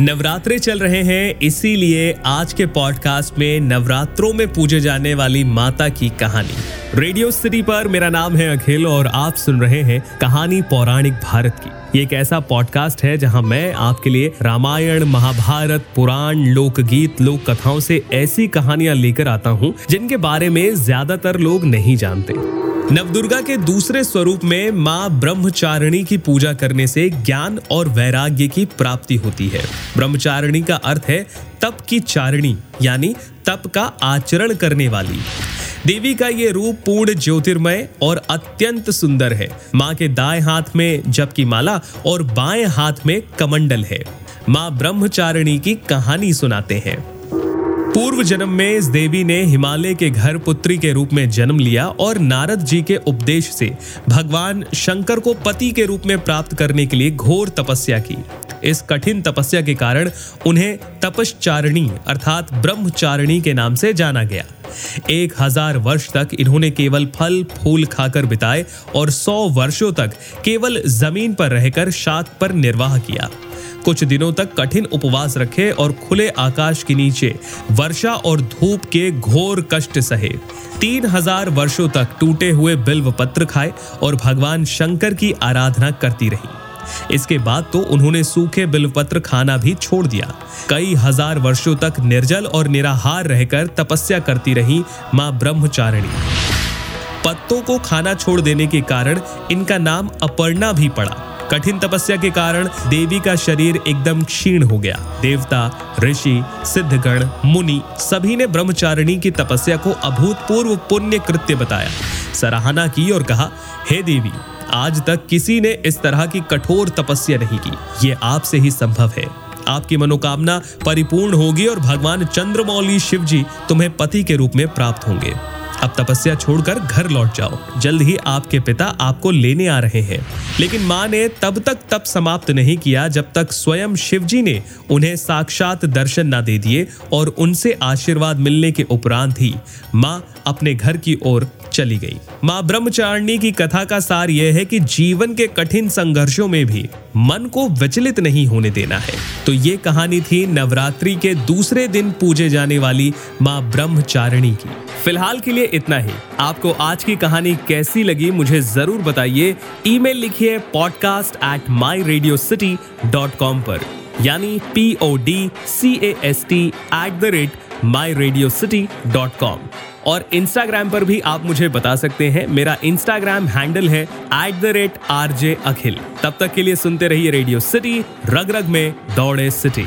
नवरात्रे चल रहे हैं, इसीलिए आज के पॉडकास्ट में नवरात्रों में पूजे जाने वाली माता की कहानी। रेडियो सिटी पर मेरा नाम है अखिल और आप सुन रहे हैं कहानी पौराणिक भारत की। ये एक ऐसा पॉडकास्ट है जहाँ मैं आपके लिए रामायण, महाभारत, पुराण, लोकगीत लोक कथाओं से ऐसी कहानियाँ लेकर आता हूँ, जिनके बारे में ज़्यादातर लोग नहीं जानते। नवदुर्गा के दूसरे स्वरूप में माँ ब्रह्मचारिणी की पूजा करने से ज्ञान और वैराग्य की प्राप्ति होती है। ब्रह्मचारिणी का अर्थ है तप की चारिणी, यानी तप का आचरण करने वाली। देवी का ये रूप पूर्ण ज्योतिर्मय और अत्यंत सुंदर है। माँ के दाएँ हाथ में जप की माला और बाएँ हाथ में कमंडल है। माँ ब्रह्मचारिणी की कहानी सुनाते हैं। पूर्व जन्म में इस देवी ने हिमालय के घर पुत्री के रूप में जन्म लिया और नारद जी के उपदेश से भगवान शंकर को पति के रूप में प्राप्त करने के लिए घोर तपस्या की। इस कठिन तपस्या के कारण उन्हें तपश्चारिणी अर्थात ब्रह्मचारिणी के नाम से जाना गया। एक हज़ार वर्ष तक इन्होंने केवल फल, फूल खाकर बिताए और सौ वर्षों तक केवल ज़मीन पर रहकर शाक पर निर्वाह किया। कुछ दिनों तक कठिन उपवास रखे और खुले आकाश के नीचे वर्षा और धूप के घोर कष्ट सहे। तीन हज़ार वर्षो तक टूटे हुए बिल्व पत्र खाए और भगवान शंकर की आराधना करती रही। इसके बाद तो उन्होंने सूखे बिल्वपत्र खाना भी छोड़ दिया। कई हज़ार वर्षों तक निर्जल और निराहार रहकर तपस्या करती रही माँ ब्रह्मचारिणी। पत्तों को खाना छोड़ देने के कारण इनका नाम अपर्णा भी पड़ा। कठिन तपस्या के कारण देवी का शरीर एकदम क्षीण हो गया। देवता, ऋषि, सिद्धगण, मुनि सभी ने ब्रह्मचारिणी की तपस्या को अभूतपूर्व पुण्य कृत्य बताया। सराहना की और कहा, हे देवी, आज तक किसी ने इस तरह की कठोर तपस्या नहीं की। ये आपसे ही संभव है। आपकी मनोकामना परिपूर्ण होगी और भगवान चंद्रमौली शिव जी तुम्हें पति के रूप में प्राप्त होंगे। अब तपस्या छोड़कर घर लौट जाओ। जल्द ही आपके पिता आपको लेने आ रहे हैं। लेकिन माँ ने तब तक तप समाप्त नहीं किया जब तक स्वयं शिवजी ने उन्हें साक्षात दर्शन न दे दिए और उनसे आशीर्वाद मिलने के उपरांत ही माँ अपने घर की ओर चली गई। माँ ब्रह्मचारिणी की कथा का सार यह है कि जीवन के कठिन संघर्षों में भी मन को विचलित नहीं होने देना है। तो ये कहानी थी नवरात्रि के दूसरे दिन पूजे जाने वाली माँ ब्रह्मचारिणी की। फ़िलहाल के लिए इतना ही। आपको आज की कहानी कैसी लगी मुझे ज़रूर बताइए। ईमेल लिखिए podcast at my radio city dot com पर। यानी P O D C A S T at the rate my radio city dot com और इंस्टाग्राम पर भी आप मुझे बता सकते हैं। मेरा इंस्टाग्राम हैंडल है at the rate R J Akhil तब तक के लिए सुनते रहिए रेडियो सिटी रग रग में दौड़े सिटी